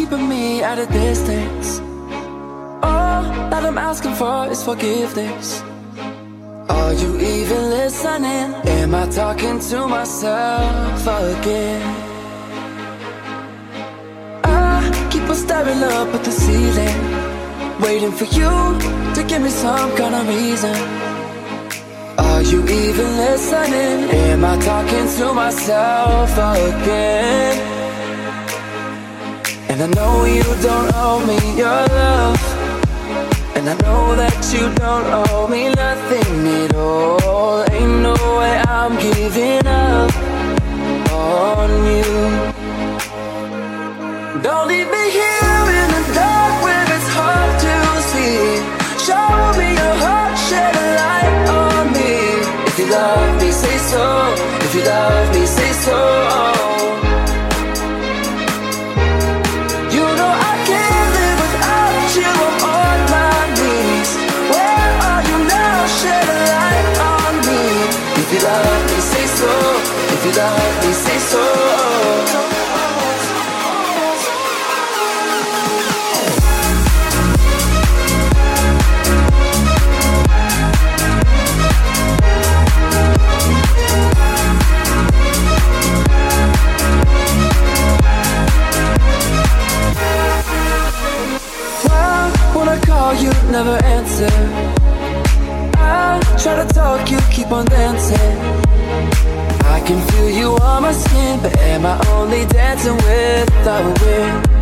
me at a distance. All that I'm asking for is forgiveness. Are you even listening? Am I talking to myself again? I keep on staring up at the ceiling, waiting for you to give me some kind of reason. Are you even listening? Am I talking to myself again? I know you don't owe me your love. And I know that you don't owe me nothing at all. Ain't no way I'm giving up on you. Don't leave me here in the dark where it's hard to see. Show me your heart, shed a light on me. If you love me, say so. If you love me, say so. Never answer I try to talk, you keep on dancing I can feel you on my skin, but am I only dancing with the wind?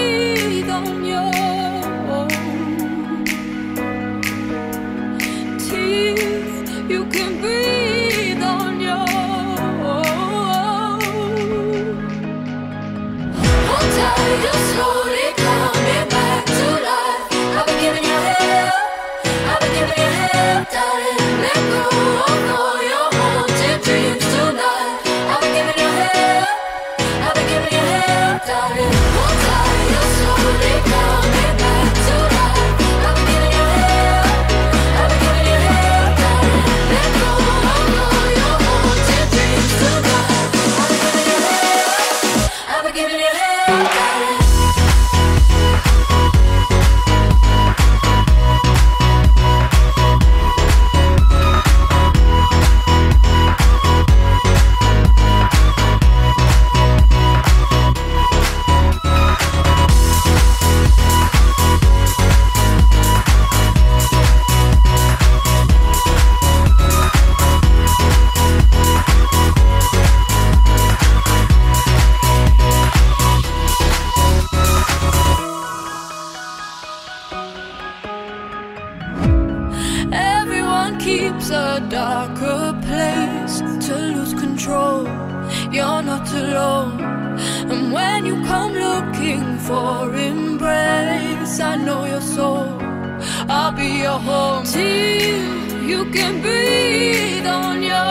you're so your home. Till you can breathe on your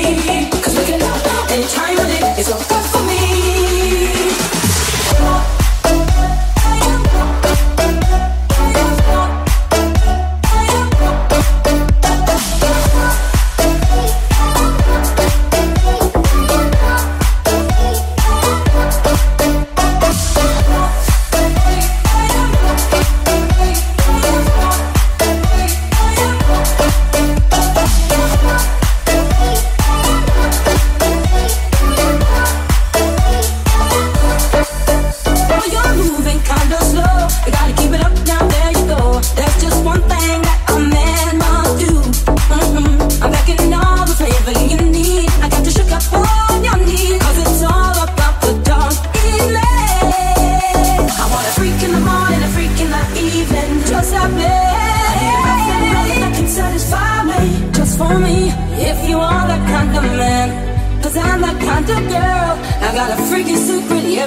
It's.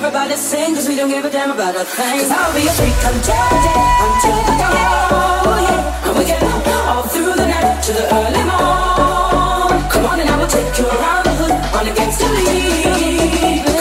Everybody sing, cause we don't give a damn about a thing. Cause I'll be a freak until the day, until the day, oh yeah. And we can all through the night to the early morn. Come on and I will take you around the hood on a gangster league.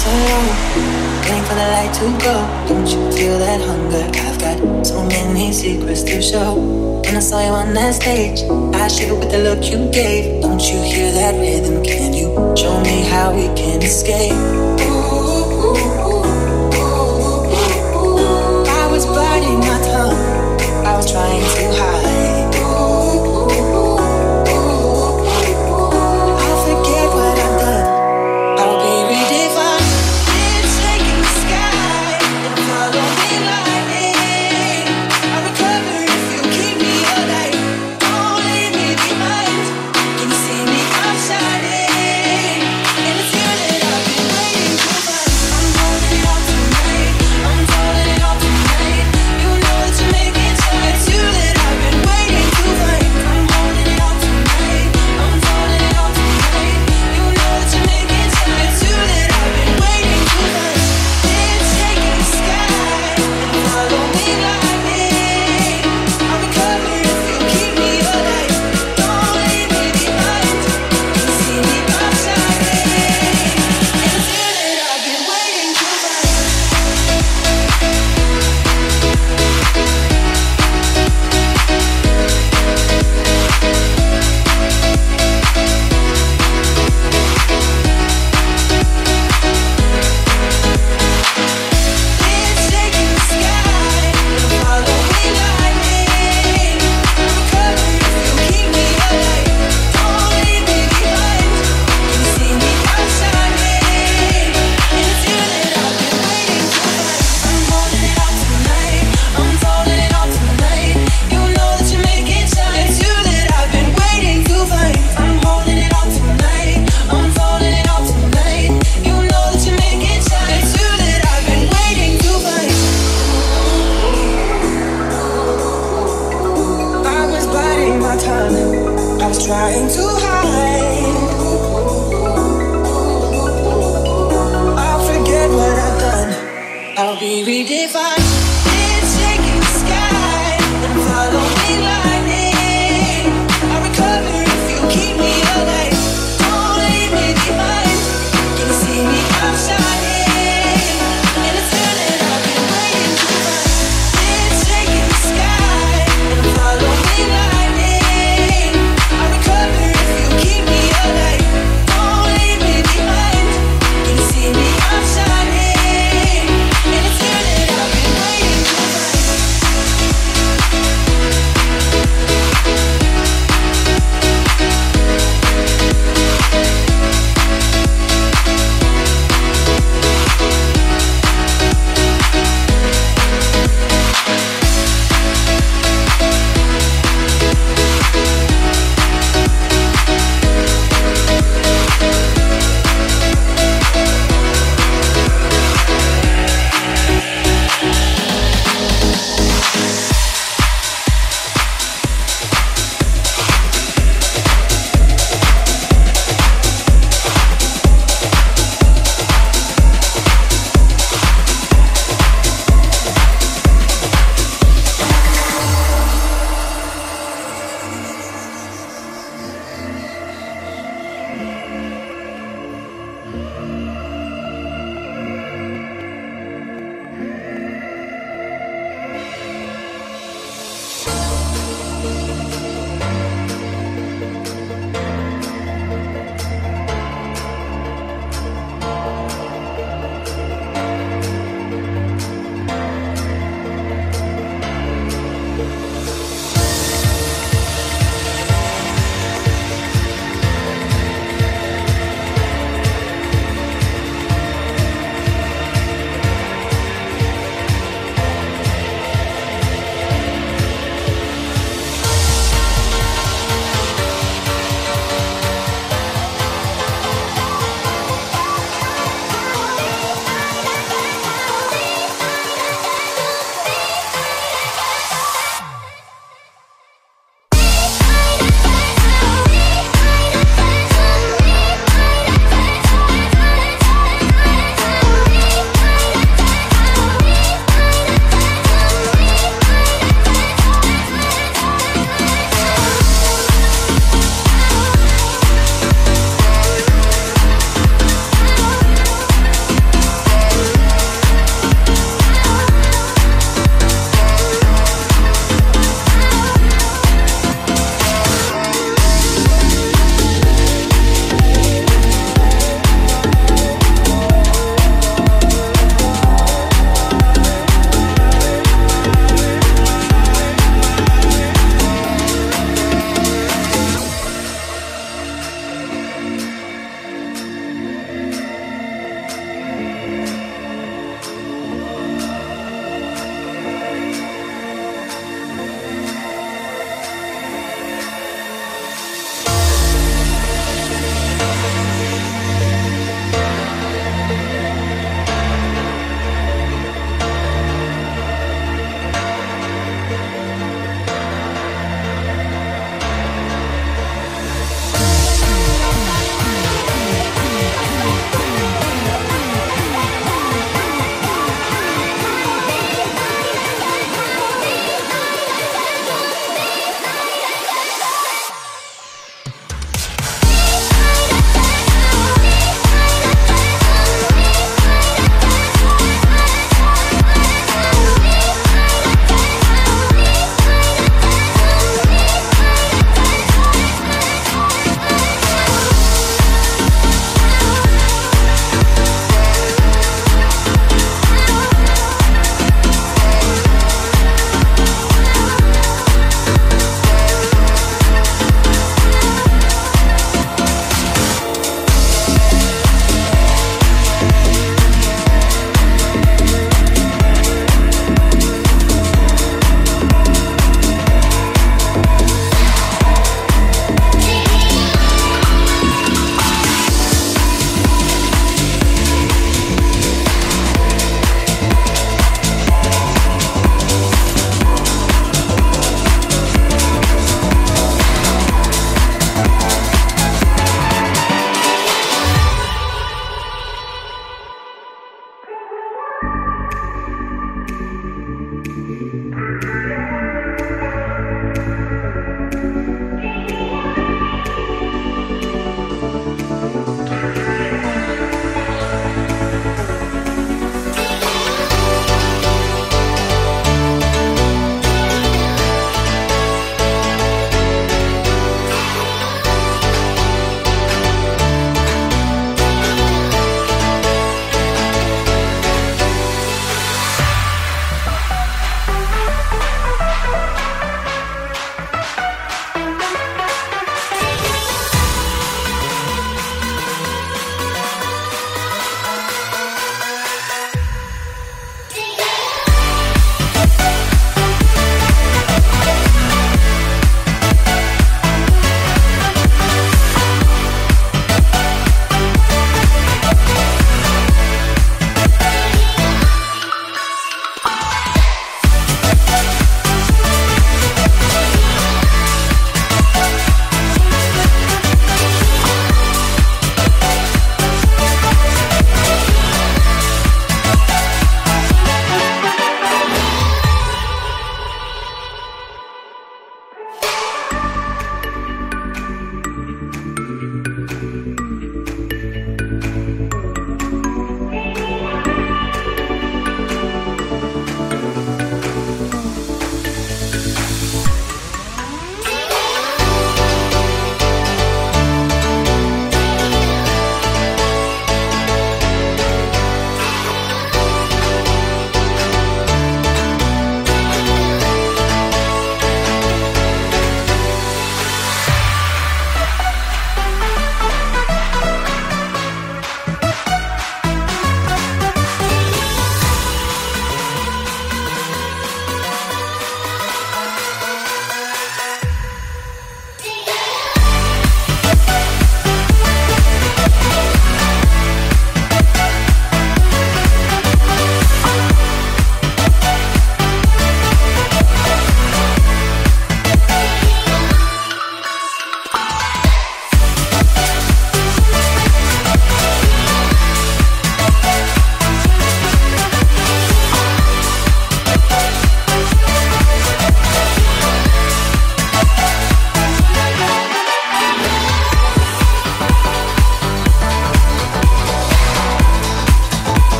so. Waiting for the light to go. Don't you feel that hunger? I've got so many secrets to show. When I saw you on that stage, I shivered with the look you gave. Don't you hear that rhythm? Can you show me how we can escape?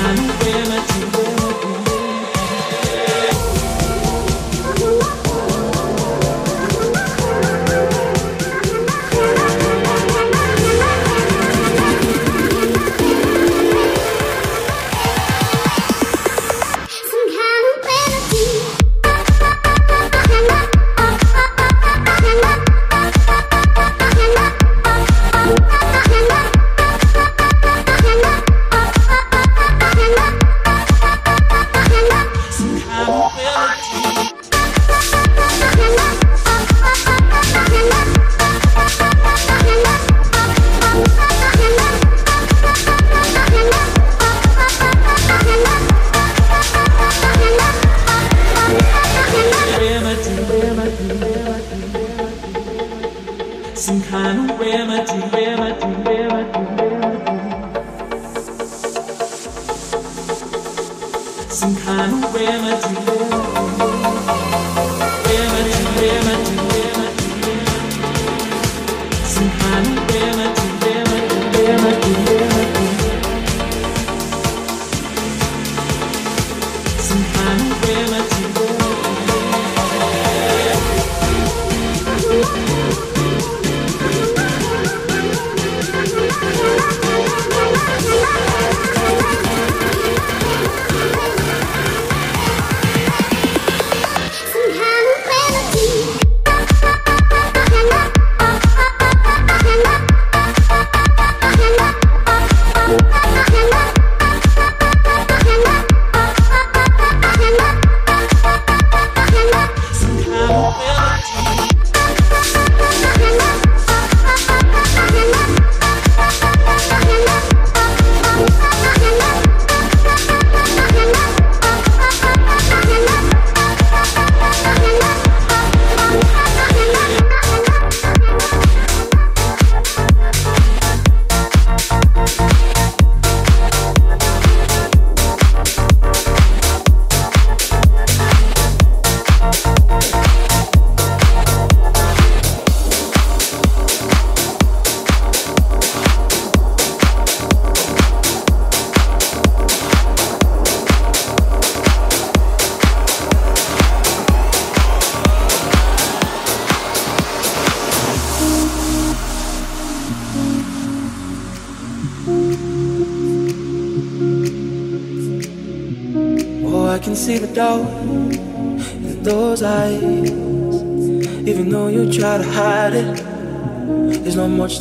Some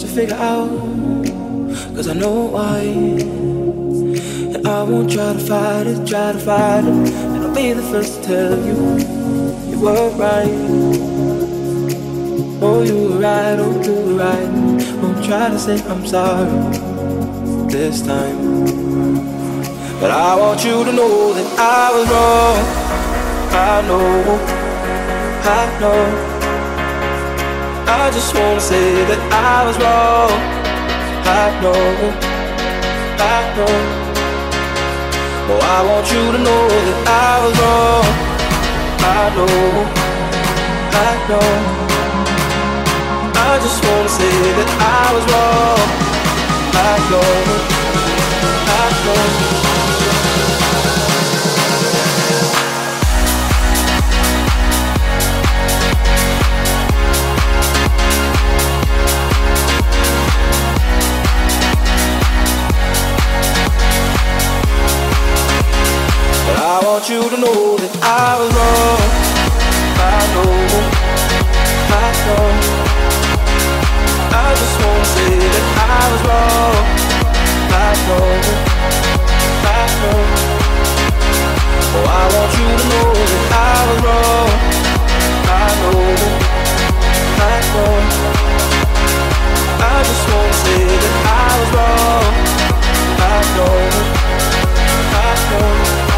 figure out. Cause I know why. And I won't try to fight it, try to fight it. And I'll be the first to tell you, you were right. Oh, you were right, oh, you were right. Won't try to say I'm sorry this time. But I want you to know that I was wrong. I know, I know. I just wanna say that I was wrong. I know, I know. Oh, I want you to know that I was wrong. I know, I know. I just wanna say that I was wrong. I know, I know. Want you to know that I was wrong. I know, I know. I just wanna say that I was wrong. I know, I know. Oh, I want you to know that I was wrong. I know, I know. I just wanna say that I was wrong. I know, I know.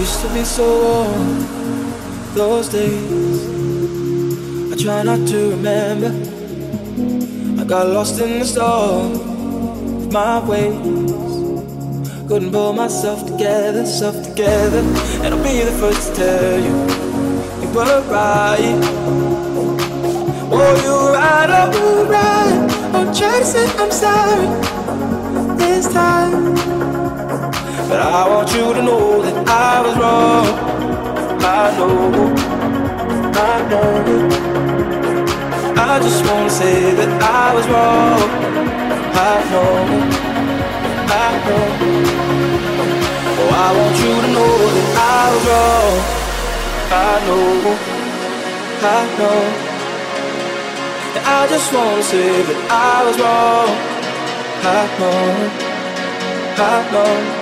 Used to be so warm. Those days, I try not to remember. I got lost in the storm of my ways. Couldn't pull myself together, self together. And I'll be the first to tell you, you were right. Oh, you were right, oh, you were right. To say I'm sorry this time. But I want you to know that I was wrong. I know, I know. I just wanna say that I was wrong. I know, I know. Oh, I want you to know that I was wrong. I know, I know. I just wanna say that I was wrong. I know, I